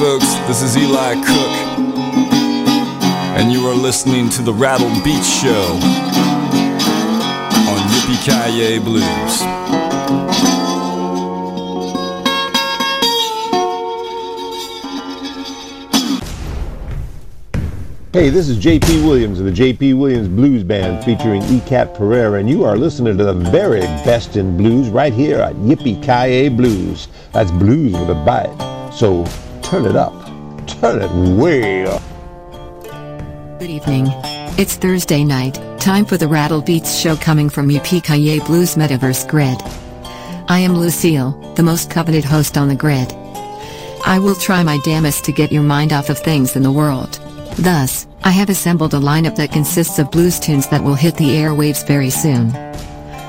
folks. This is Eli Cook, and you are listening to the Rattle Beats Show on Yippee Kaye Blues. Hey, this is J.P. Williams of the J.P. Williams Blues Band featuring E-Cat Pereira, and you are listening to the very best in blues right here at Yippee Kaye Blues. That's blues with a bite. So turn it up. Turn it way up. Good evening. It's Thursday night, time for the Rattle Beats show coming from Ki Blues Metaverse Grid. I am Lucille, the most coveted host on the grid. I will try my damnest to get your mind off of things in the world. Thus, I have assembled a lineup that consists of blues tunes that will hit the airwaves very soon.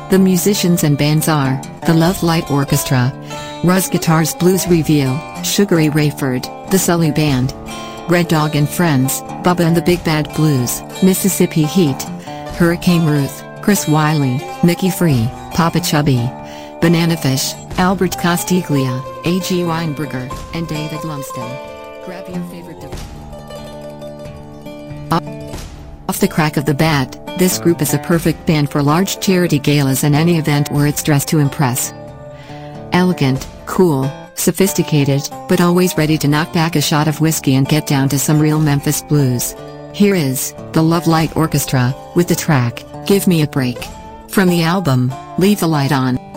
The musicians and bands are the Love Light Orchestra, Russ Guitars Blues Review, Sugaray Rayford, The Sully Band, Red Dog and Friends, Bubba and the Big Bad Blues, Mississippi Heat, Hurricane Ruth, Chris Wiley, Mickey Free, Popa Chubby, Banana Fish, Albert Castiglia, A.G. Weinberger, and David Lumsden. Grab your favorite Off the crack of the bat, this group is a perfect band for large charity galas and any event where it's dressed to impress. Elegant, cool, sophisticated, but always ready to knock back a shot of whiskey and get down to some real Memphis blues. Here is the Love Light Orchestra with the track Give Me a Break. From the album Leave the Light On.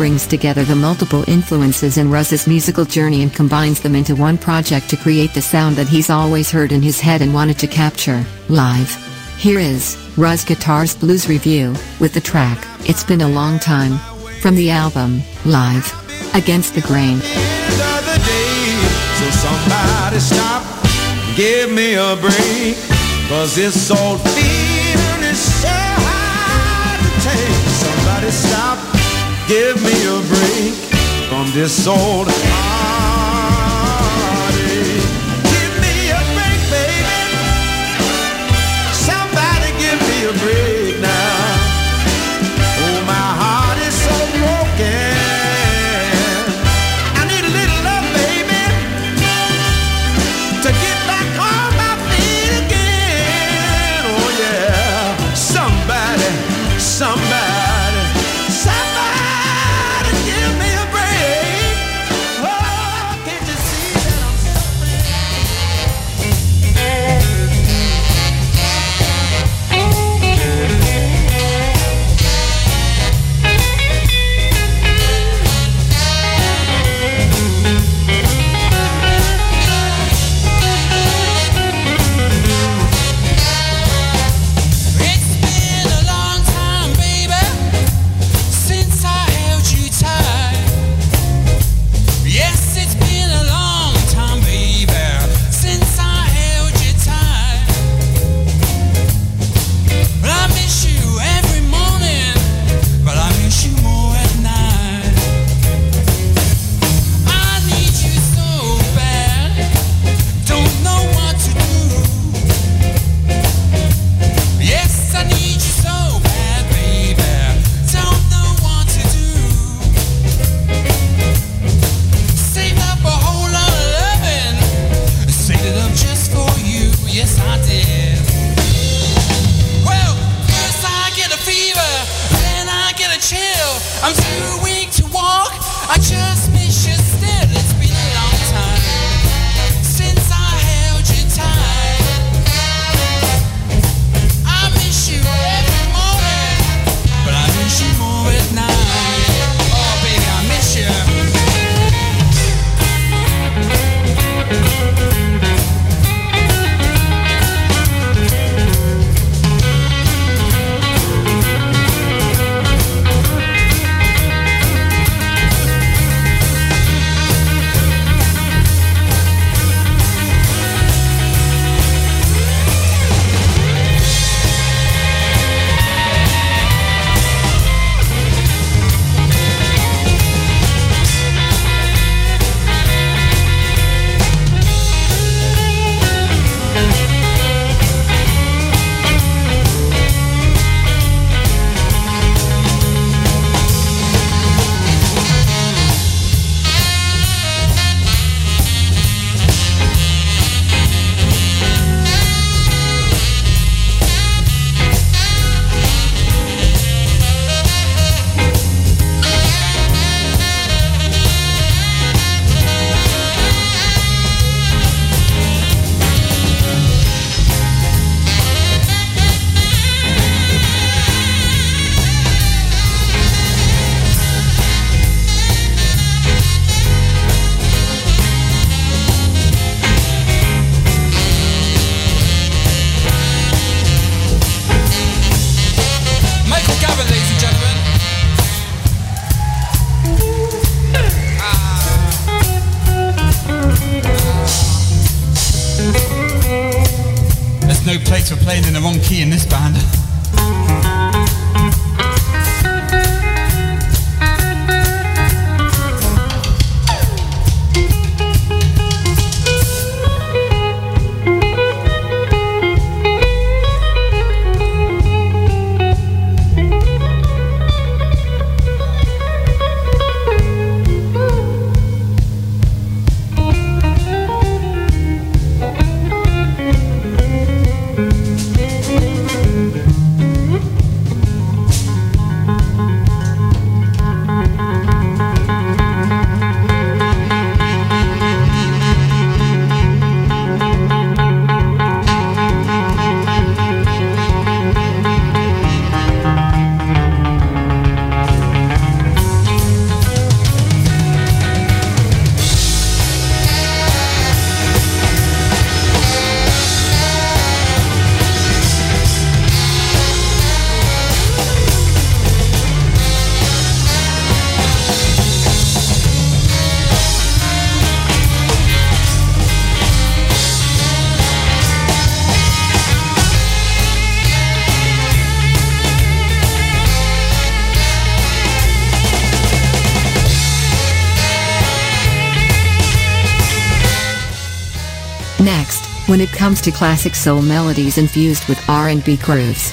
Brings together the multiple influences in Russ's musical journey and combines them into one project to create the sound that he's always heard in his head and wanted to capture, live. Here is Russ Guitars Blues Review, with the track, It's Been a Long Time. From the album, Live. Against the Grain. the give me a break from this old comes to classic soul melodies infused with R&B grooves,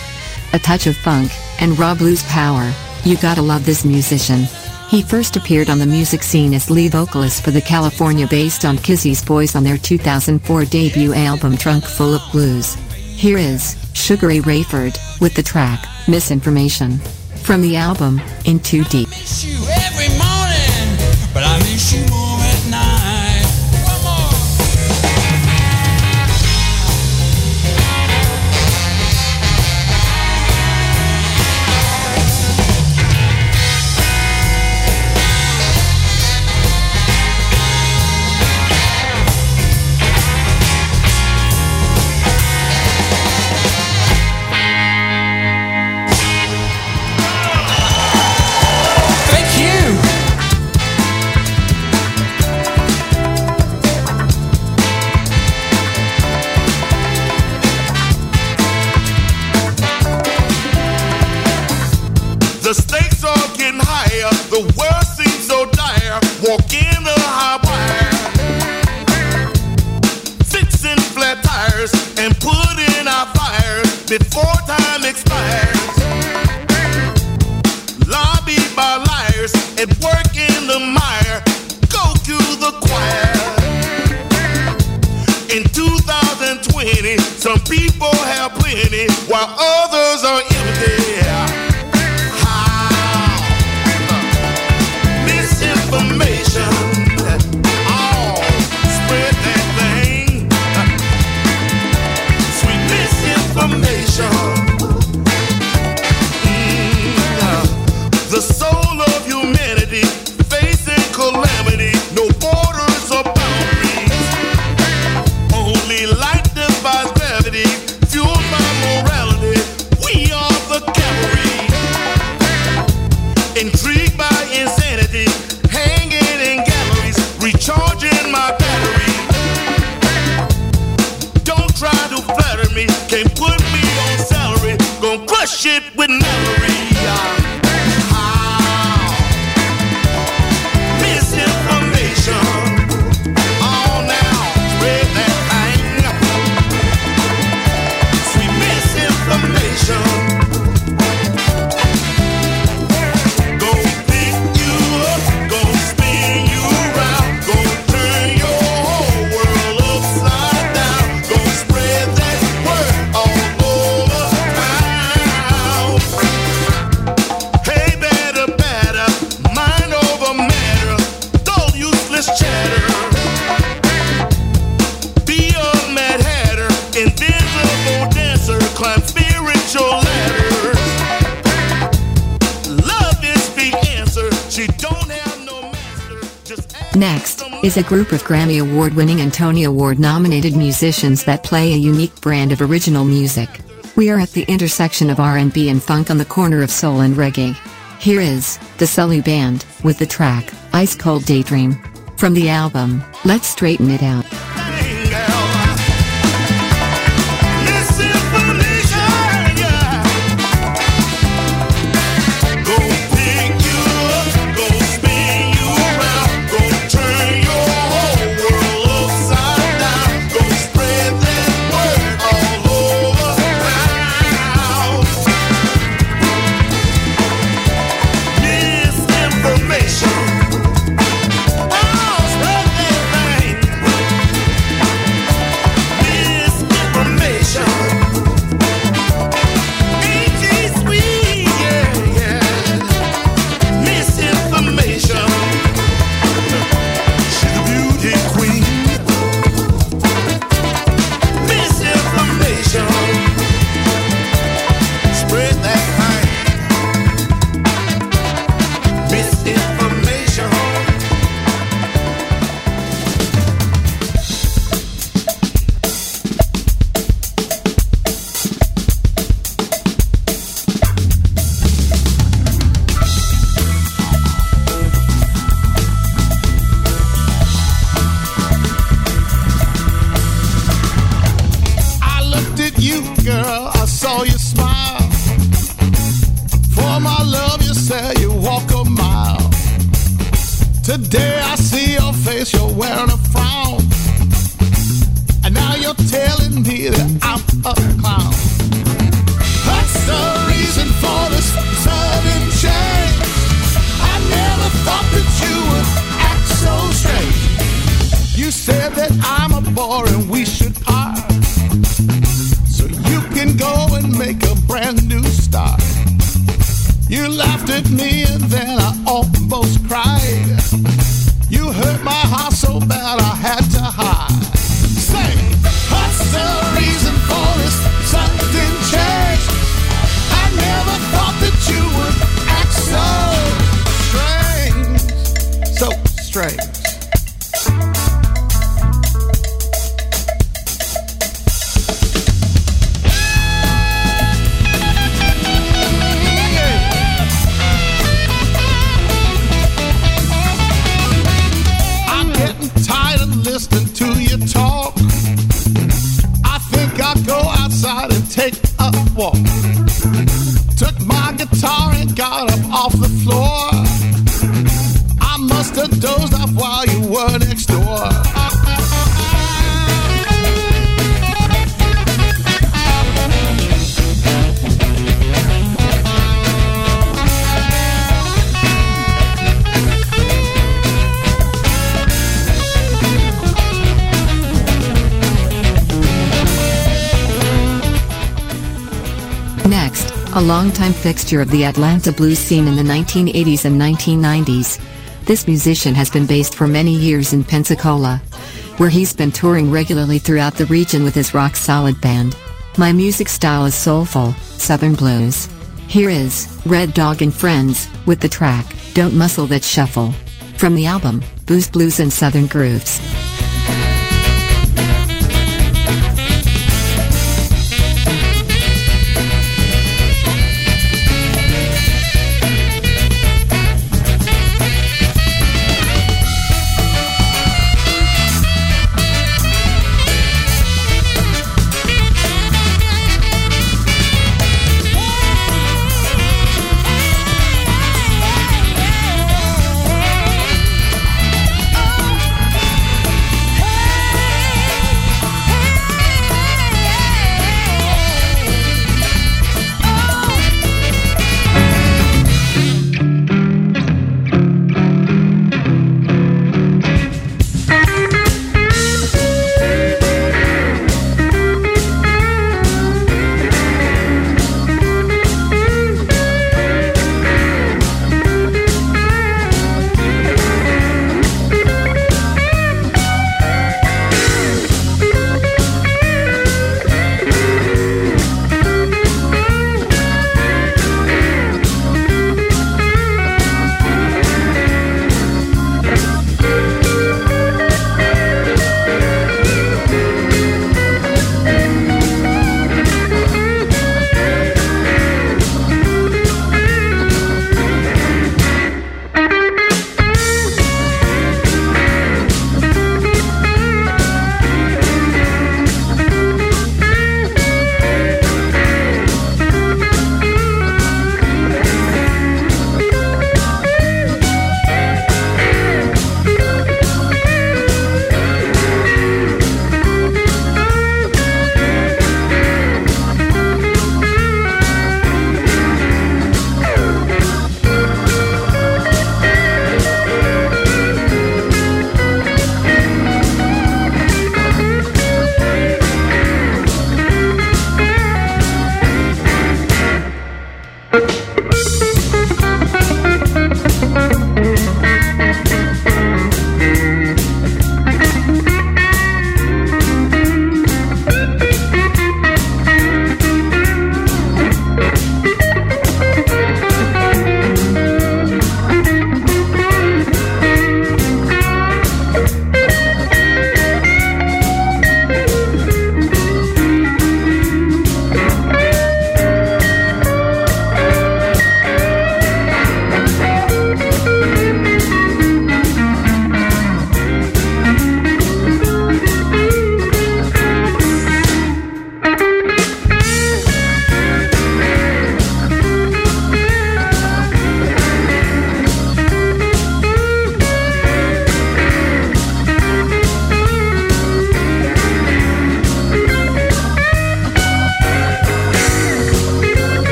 a touch of funk, and raw blues power, you gotta love this musician. He first appeared on the music scene as lead vocalist for the California-based Aunt Kizzy's Boys on their 2004 debut album Trunk Full of Blues. Here is Sugaray Rayford with the track Misinformation from the album In Too Deep. A group of Grammy Award winning and Tony Award nominated musicians that play a unique brand of original music. We are at the intersection of R&B and funk on the corner of soul and reggae. Here is the Sully Band with the track Ice Cold Daydream from the album Let's Straighten It Out. Damn. day. texture of the Atlanta blues scene in the 1980s and 1990s. This musician has been based for many years in Pensacola, where he's been touring regularly throughout the region with his rock solid band. My music style is soulful, southern blues. Here is Red Dog and Friends with the track Don't Muscle That Shuffle from the album Blues Blues and Southern Grooves.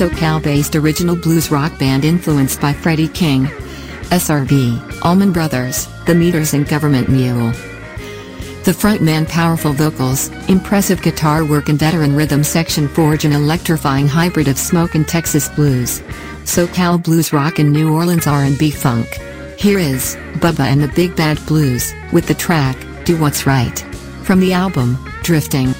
SoCal-based original blues rock band influenced by Freddie King, SRV, Allman Brothers, The Meters and Government Mule. The frontman powerful vocals, impressive guitar work and veteran rhythm section forge an electrifying hybrid of smoke and Texas blues. SoCal blues rock and New Orleans R&B funk. Here is, Bubba and the Big Bad Blues, with the track, Do What's Right. From the album, Drifting.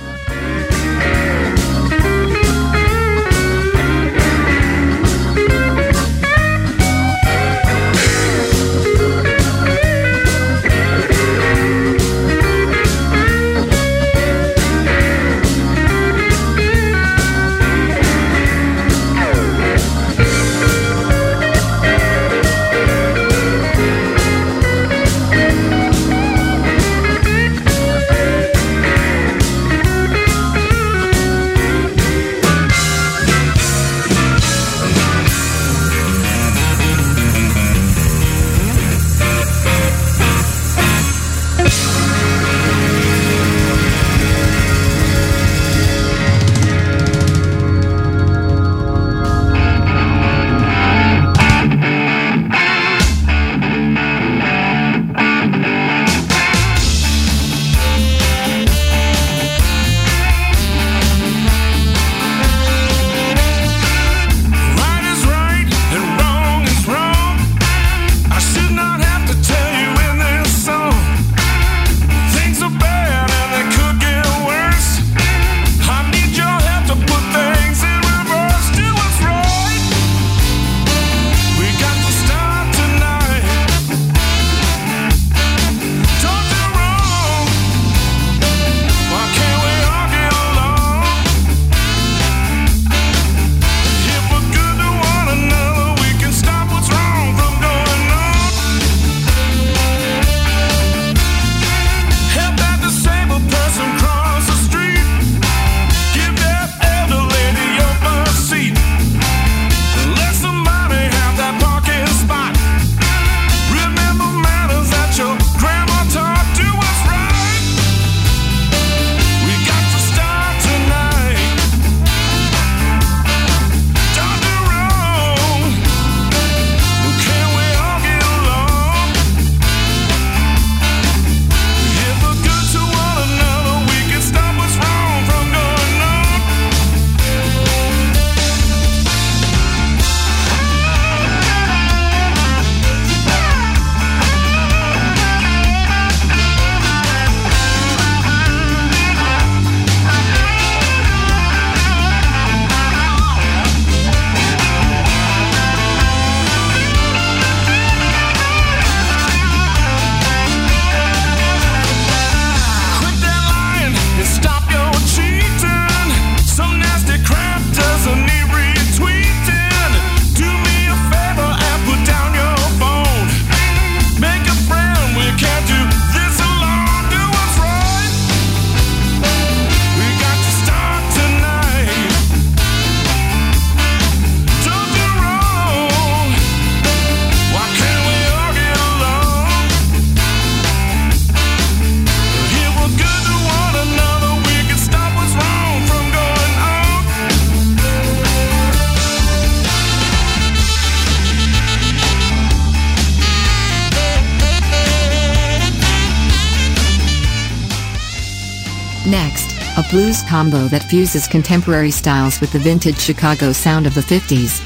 combo that fuses contemporary styles with the vintage Chicago sound of the 50s.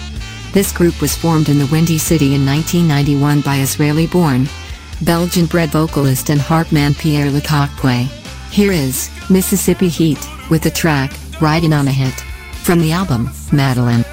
This group was formed in the Windy City in 1991 by Israeli-born, Belgian-bred vocalist and harp man Pierre Lacocque. Here is, Mississippi Heat, with the track, Riding on a Hit. From the album, Madeleine.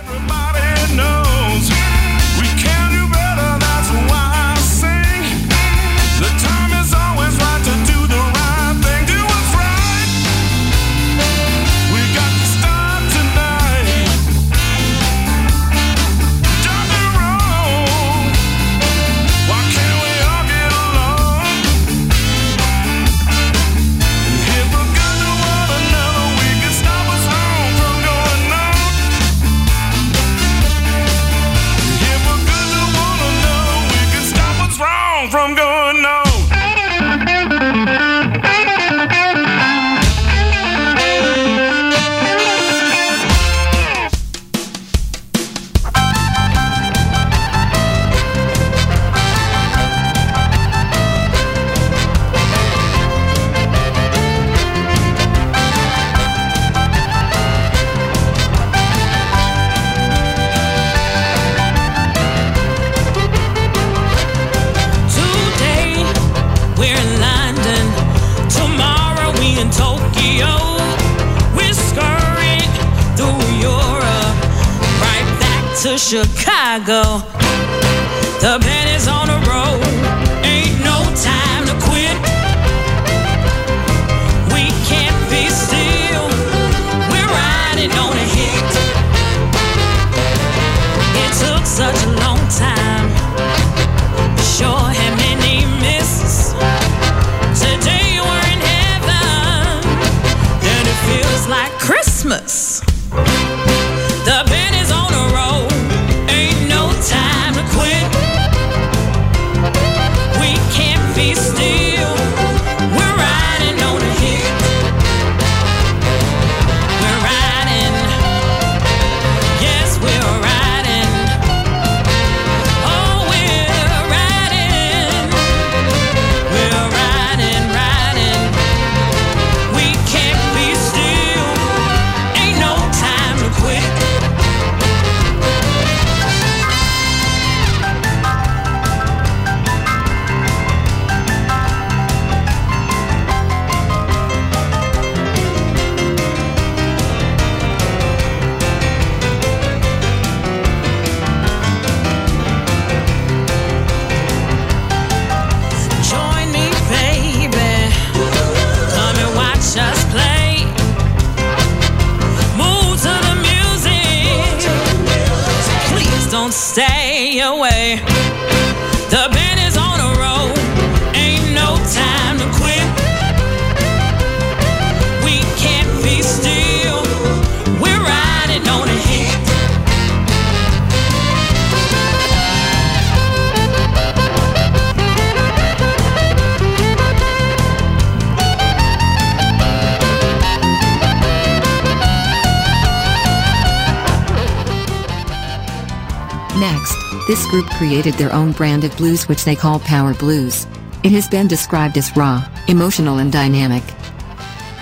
created their own brand of blues which they call power blues. It has been described as raw, emotional and dynamic.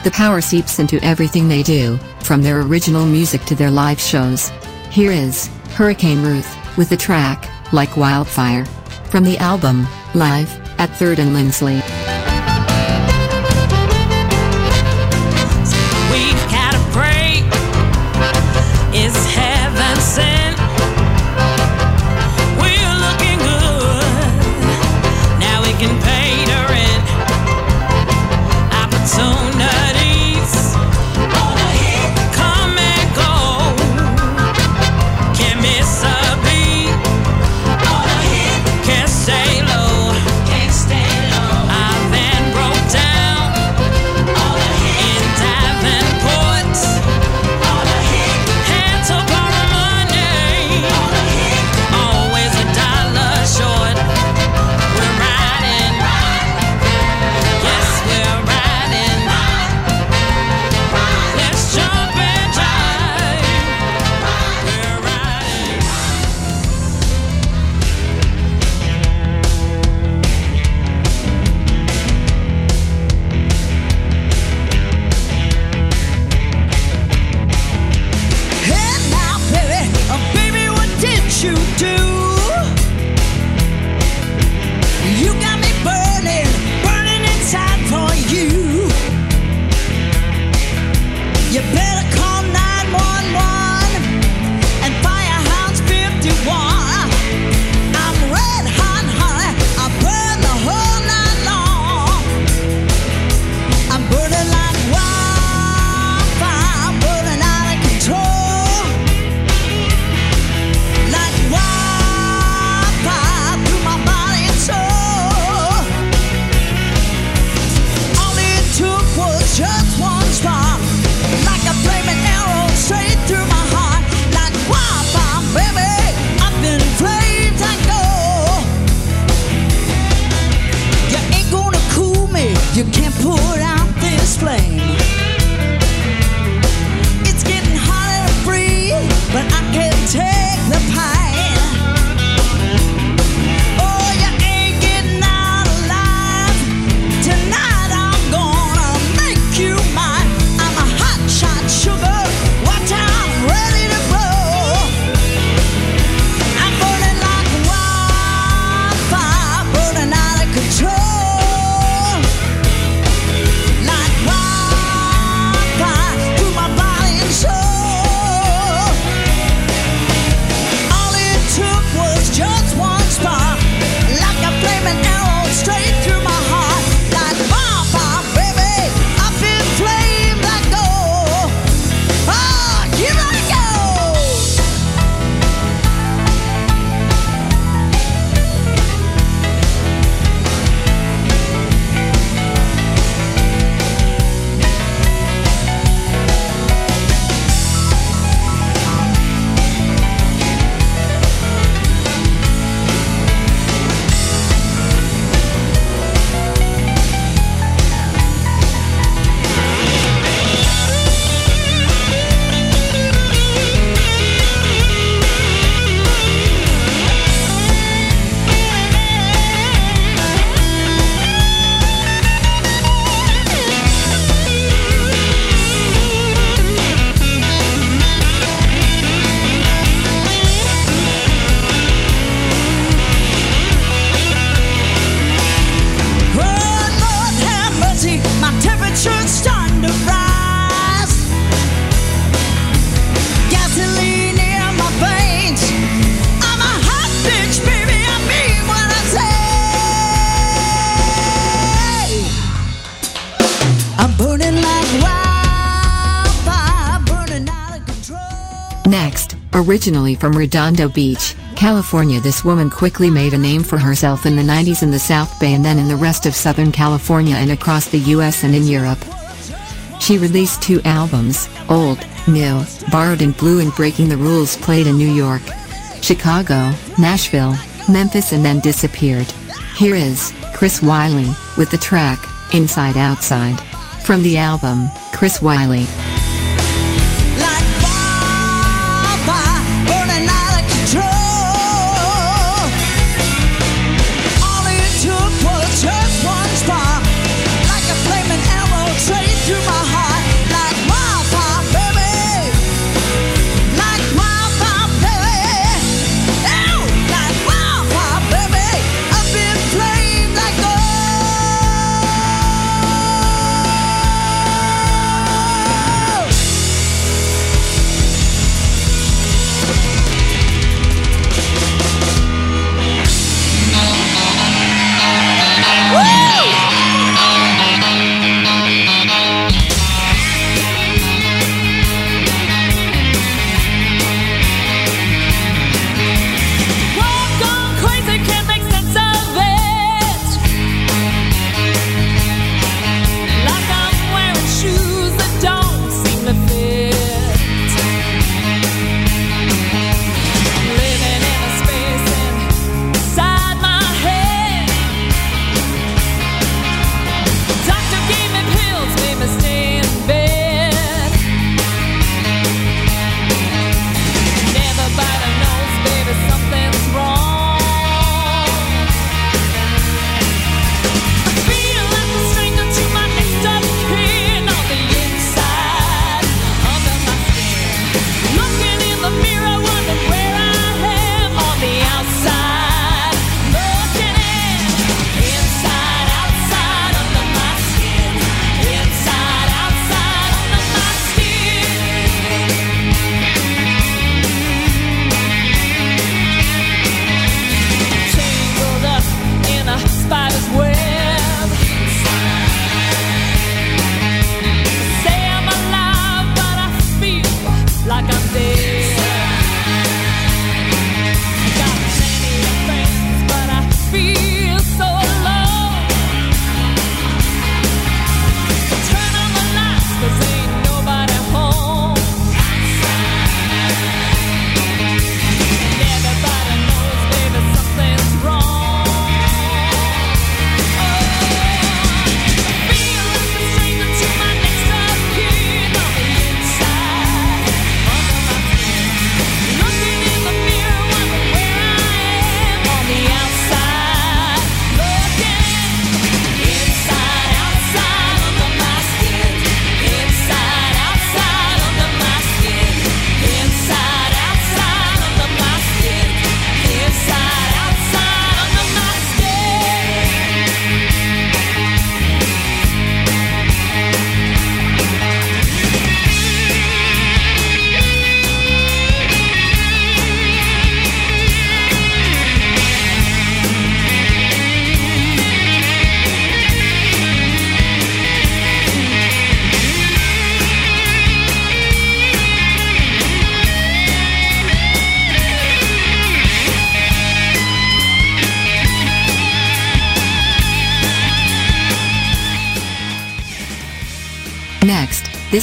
The power seeps into everything they do, from their original music to their live shows. Here is Hurricane Ruth with the track, Like Wildfire. From the album, Live, at 3rd and Lindsley. Originally from Redondo Beach, California, this woman quickly made a name for herself in the 90s in the South Bay and then in the rest of Southern California and across the US and in Europe. She released two albums, Old, New, Borrowed and Blue and Breaking the Rules played in New York, Chicago, Nashville, Memphis and then disappeared. Here is Chris Wiley with the track Inside Outside from the album Chris Wiley.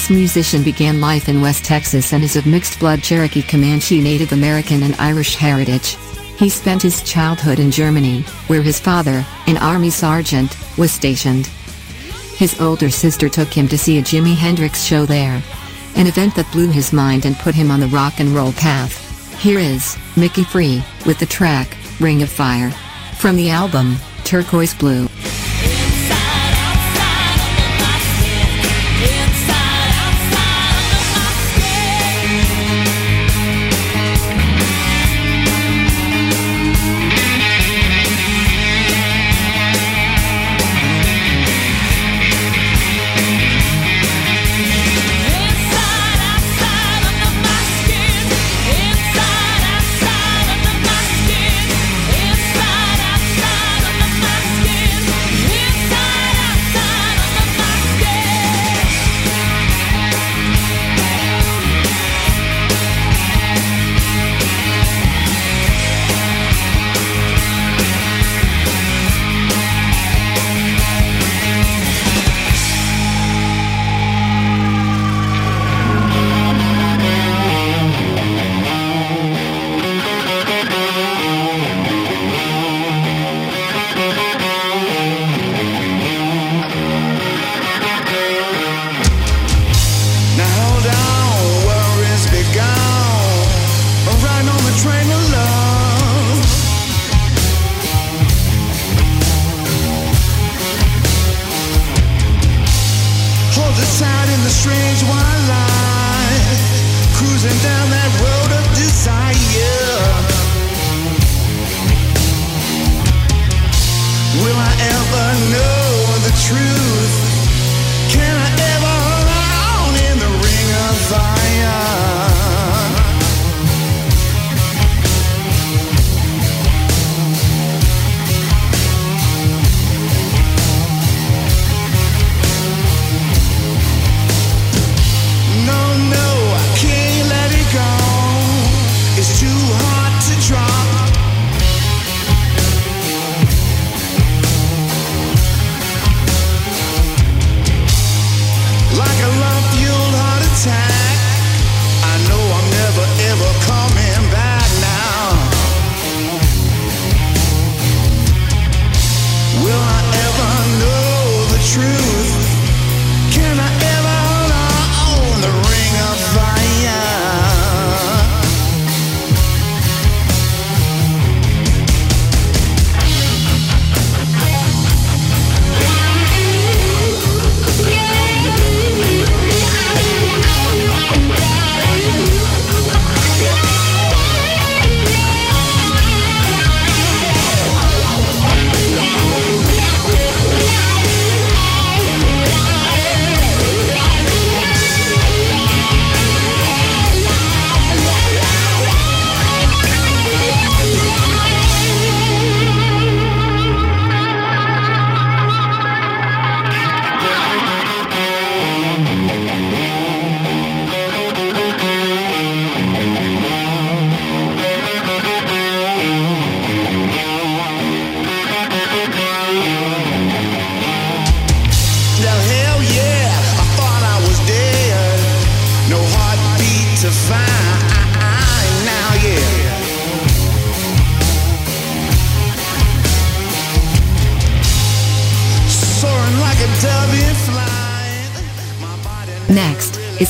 This musician began life in West Texas and is of mixed blood Cherokee Comanche Native American and Irish heritage. He spent his childhood in Germany, where his father, an army sergeant, was stationed. His older sister took him to see a Jimi Hendrix show there. An event that blew his mind and put him on the rock and roll path. Here is Mickey Free with the track Ring of Fire from the album Turquoise Blue.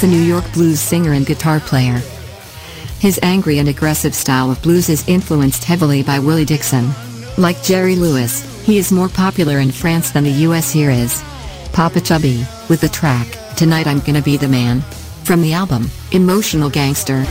a New York blues singer and guitar player. His angry and aggressive style of blues is influenced heavily by Willie Dixon. Like Jerry Lewis, he is more popular in France than the US here is. Popa Chubby, with the track, Tonight I'm Gonna Be the Man. From the album, Emotional Gangster.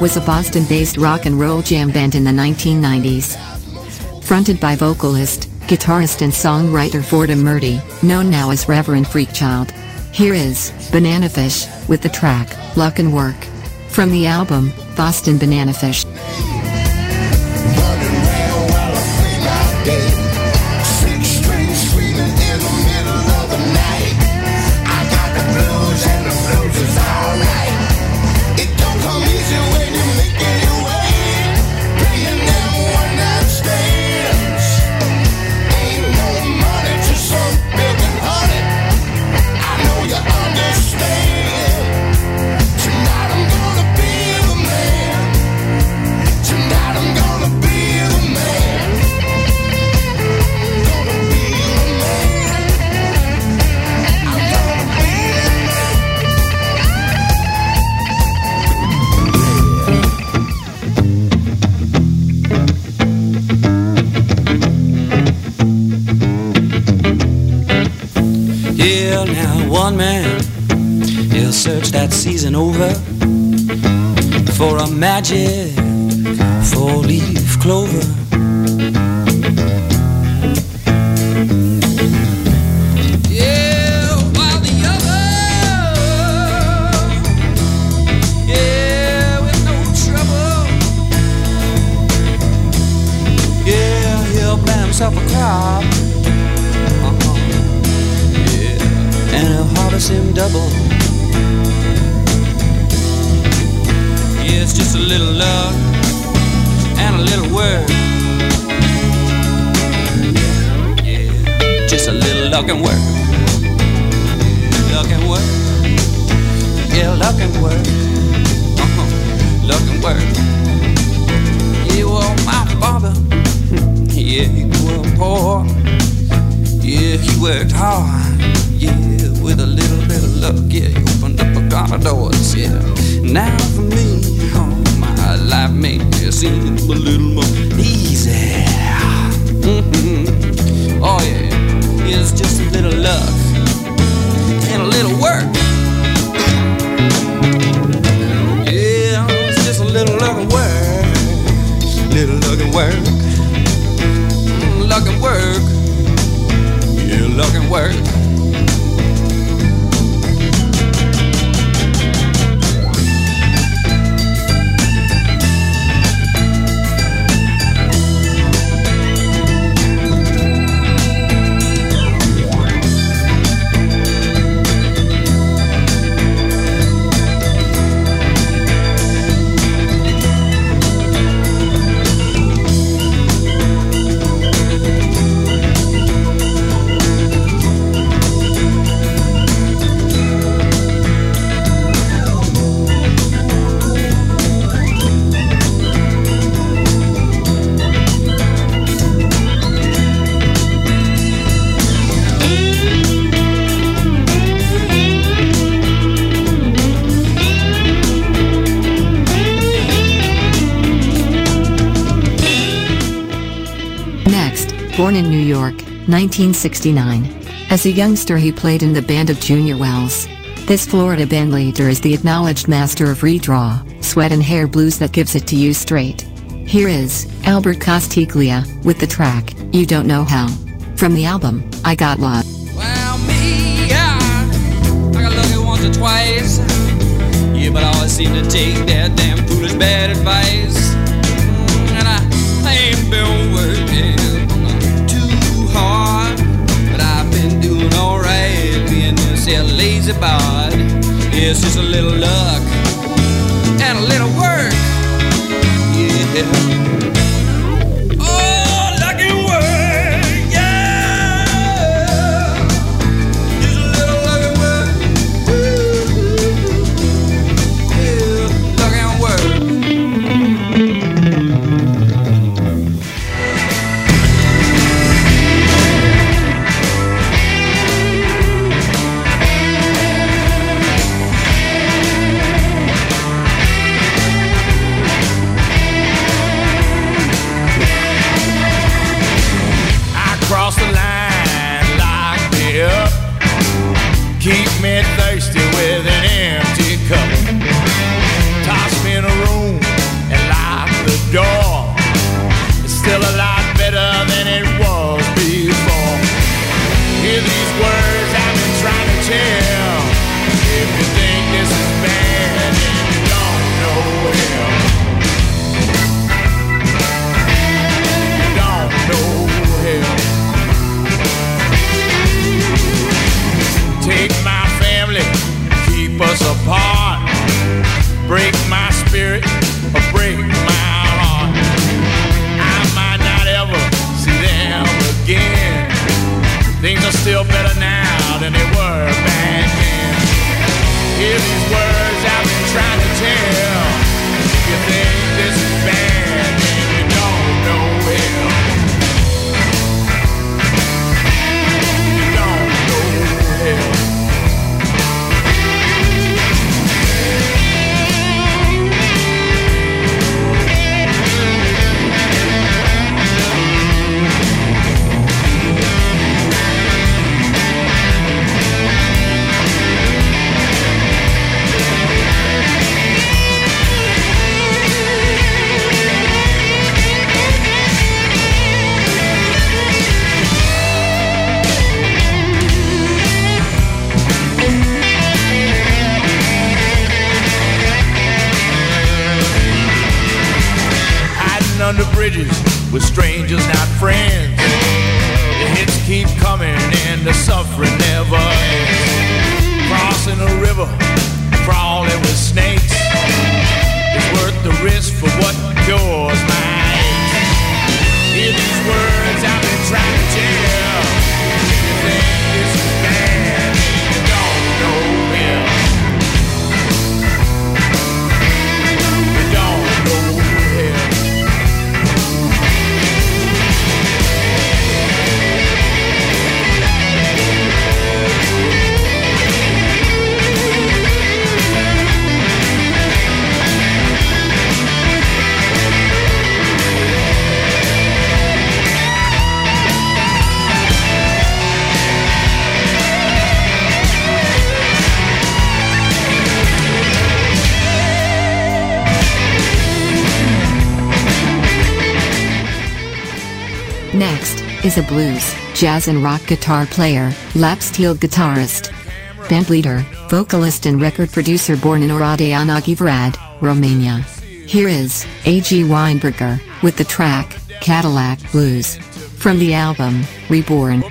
Was a Boston based rock and roll jam band in the 1990s. Fronted by vocalist, guitarist, and songwriter Fordham Murdy, known now as Reverend Freakchild. Here is Banana Fish with the track Luck and Work. From the album Boston Banana Fish. Season over for a magic four leaf clover. Yeah, while the other, yeah, with no trouble, yeah, he'll plant himself a crop. Uh-huh. Yeah, and he'll harvest him double. It's just a little love and a little word. Yeah, just a little luck and work. Luck and work. Yeah, luck and work. Uh-huh. Luck and work. Yeah, well, my father, yeah, he was poor. Yeah, he worked hard. Yeah, with a little bit of luck. Yeah, he opened up a lot of doors. Yeah, now for me, life may seem a little more easy. Mhm. Oh yeah, it's just a little luck and a little work. Yeah, it's just a little luck and work, little luck and work, Mm, luck and work. Yeah, luck and work. Born in New York, 1969. As a youngster, he played in the band of Junior Wells. This Florida band leader is the acknowledged master of redraw, sweat and hair blues that gives it to you straight. Here is Albert Castiglia with the track You Don't Know How. From the album, I Got Love. Well, me, yeah, I got once or twice. Yeah, but I always seem to take that damn foolish bad advice. Mm, And I, I ain't been working being this lazy bod. It's just a little luck and a little work. Yeah. things are still better now than they were back then. Hear these words I've been trying to tell. If you think this just now a blues, jazz and rock guitar player, lap steel guitarist, band leader, vocalist and record producer born in Oradea Givrad, Romania. Here is A.G. Weinberger with the track Cadillac Blues from the album Reborn.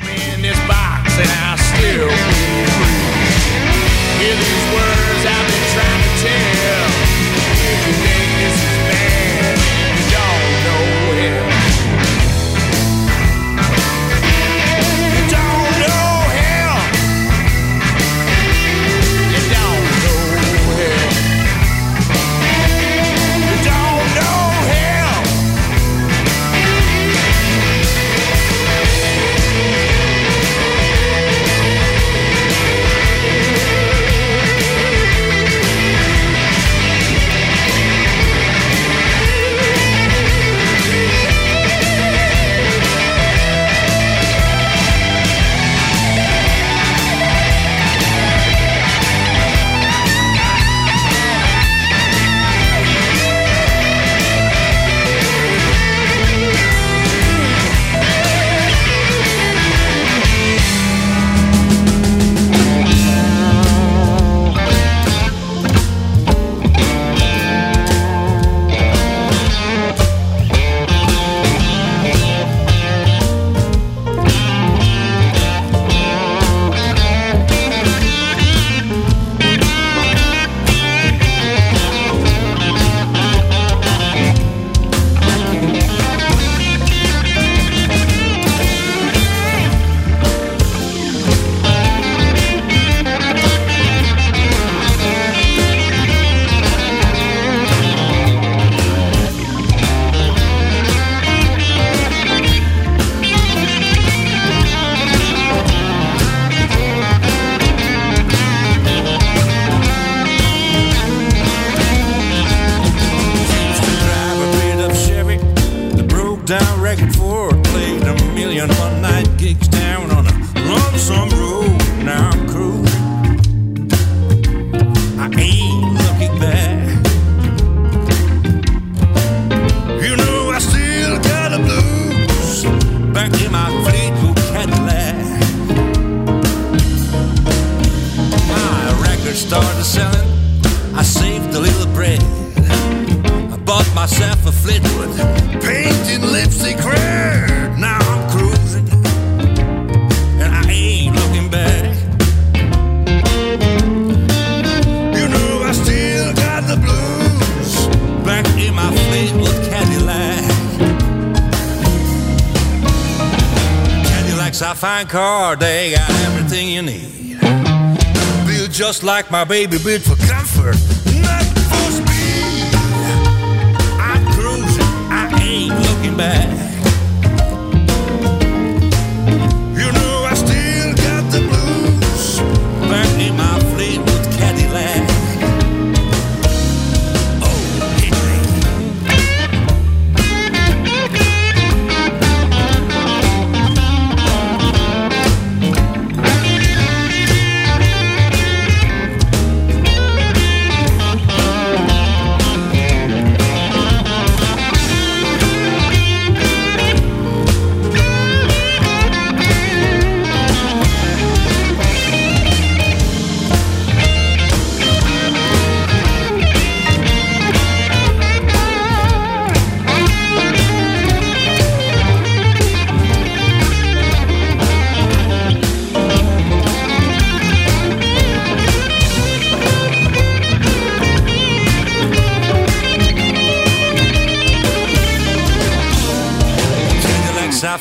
Like my baby built for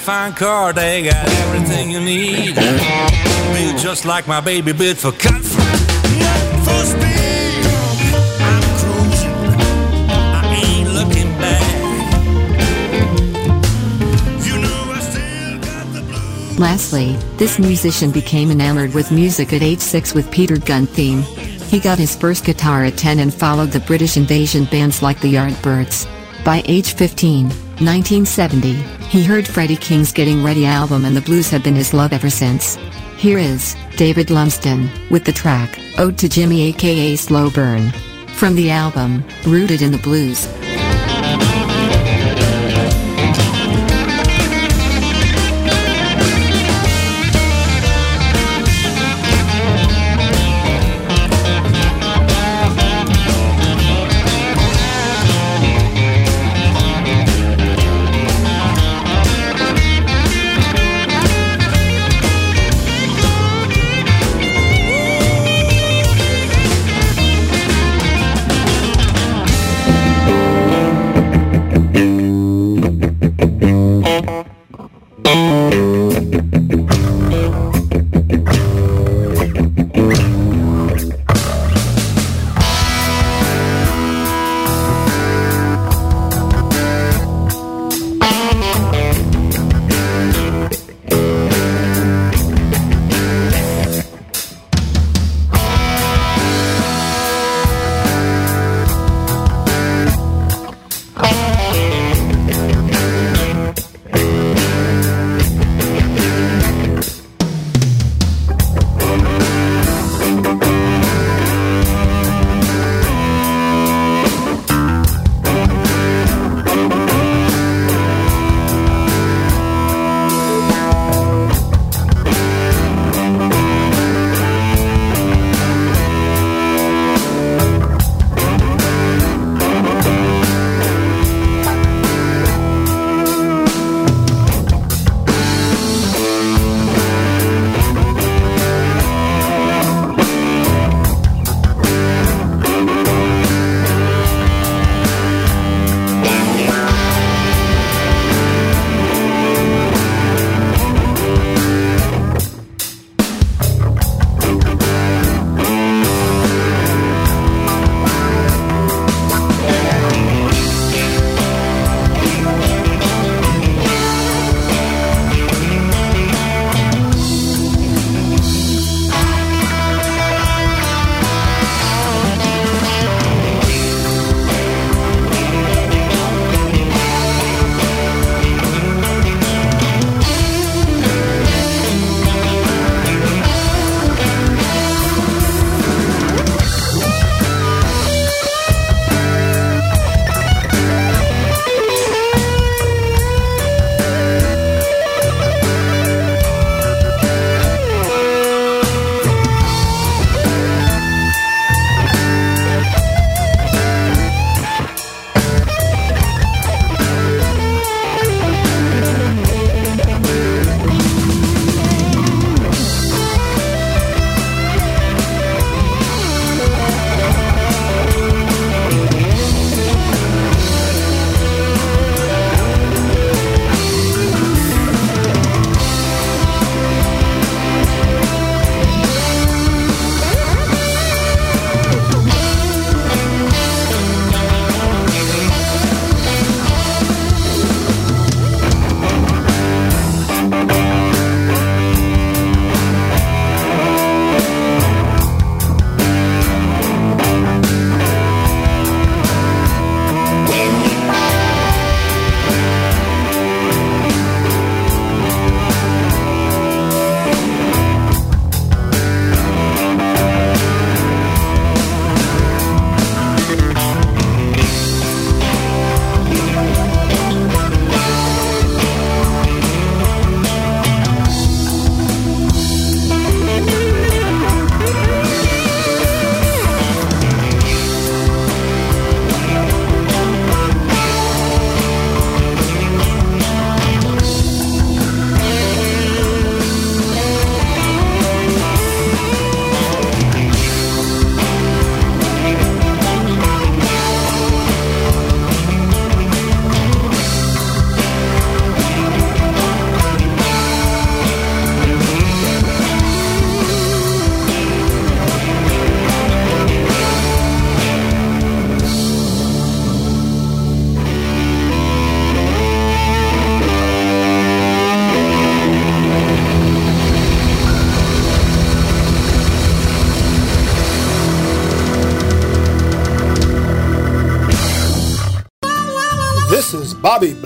fine car, they got everything you need. Built just like my baby built for comfort. Lastly, this musician became enamored with music at age 6 with Peter Gunn theme. He got his first guitar at 10 and followed the British invasion bands like the Yardbirds. By age 15, 1970, he heard Freddie King's Getting Ready album and the blues have been his love ever since. Here is David Lumsden with the track Ode to Jimmy aka Slow Burn. From the album, Rooted in the Blues.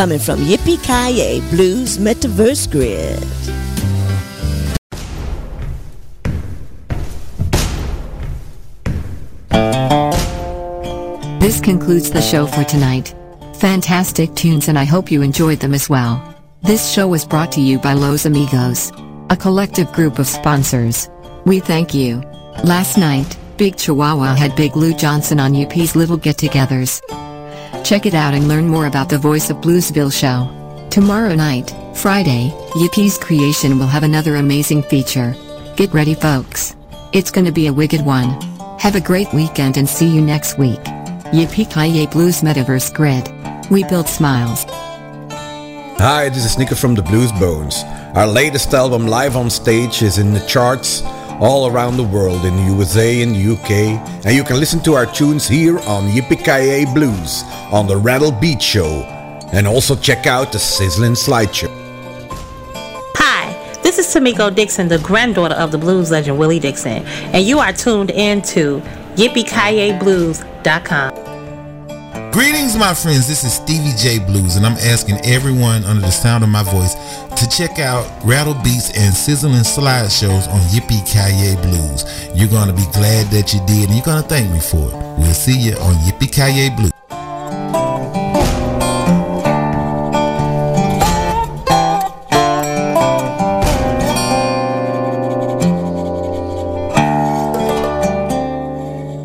coming from Yippee Kaye Blues Metaverse Grid. This concludes the show for tonight. Fantastic tunes and I hope you enjoyed them as well. This show was brought to you by Los Amigos, a collective group of sponsors. We thank you. Last night, Big Chihuahua had Big Lou Johnson on UP's Little Get-togethers. Check it out and learn more about the Voice of Bluesville show. Tomorrow night, Friday, UP's creation will have another amazing feature. Get ready folks. It's gonna be a wicked one. Have a great weekend and see you next week. Yippee Blues Metaverse Grid. We build smiles. Hi, this is Nico from the Blues Bones. Our latest album, Live on Stage, is in the charts all around the world in the USA and UK, and you can listen to our tunes here on Yippee Blues on the Rattle Beat Show, and also check out the sizzling slideshow. Hi, this is Tamiko Dixon, the granddaughter of the blues legend Willie Dixon, and you are tuned in to YippieKayeBlues.com. Greetings, my friends. This is Stevie J Blues, and I'm asking everyone under the sound of my voice to check out Rattle Beats and Sizzling Slide shows on Yippee Kaye Blues. You're going to be glad that you did, and you're going to thank me for it. We'll see you on Yippee Kaye Blues.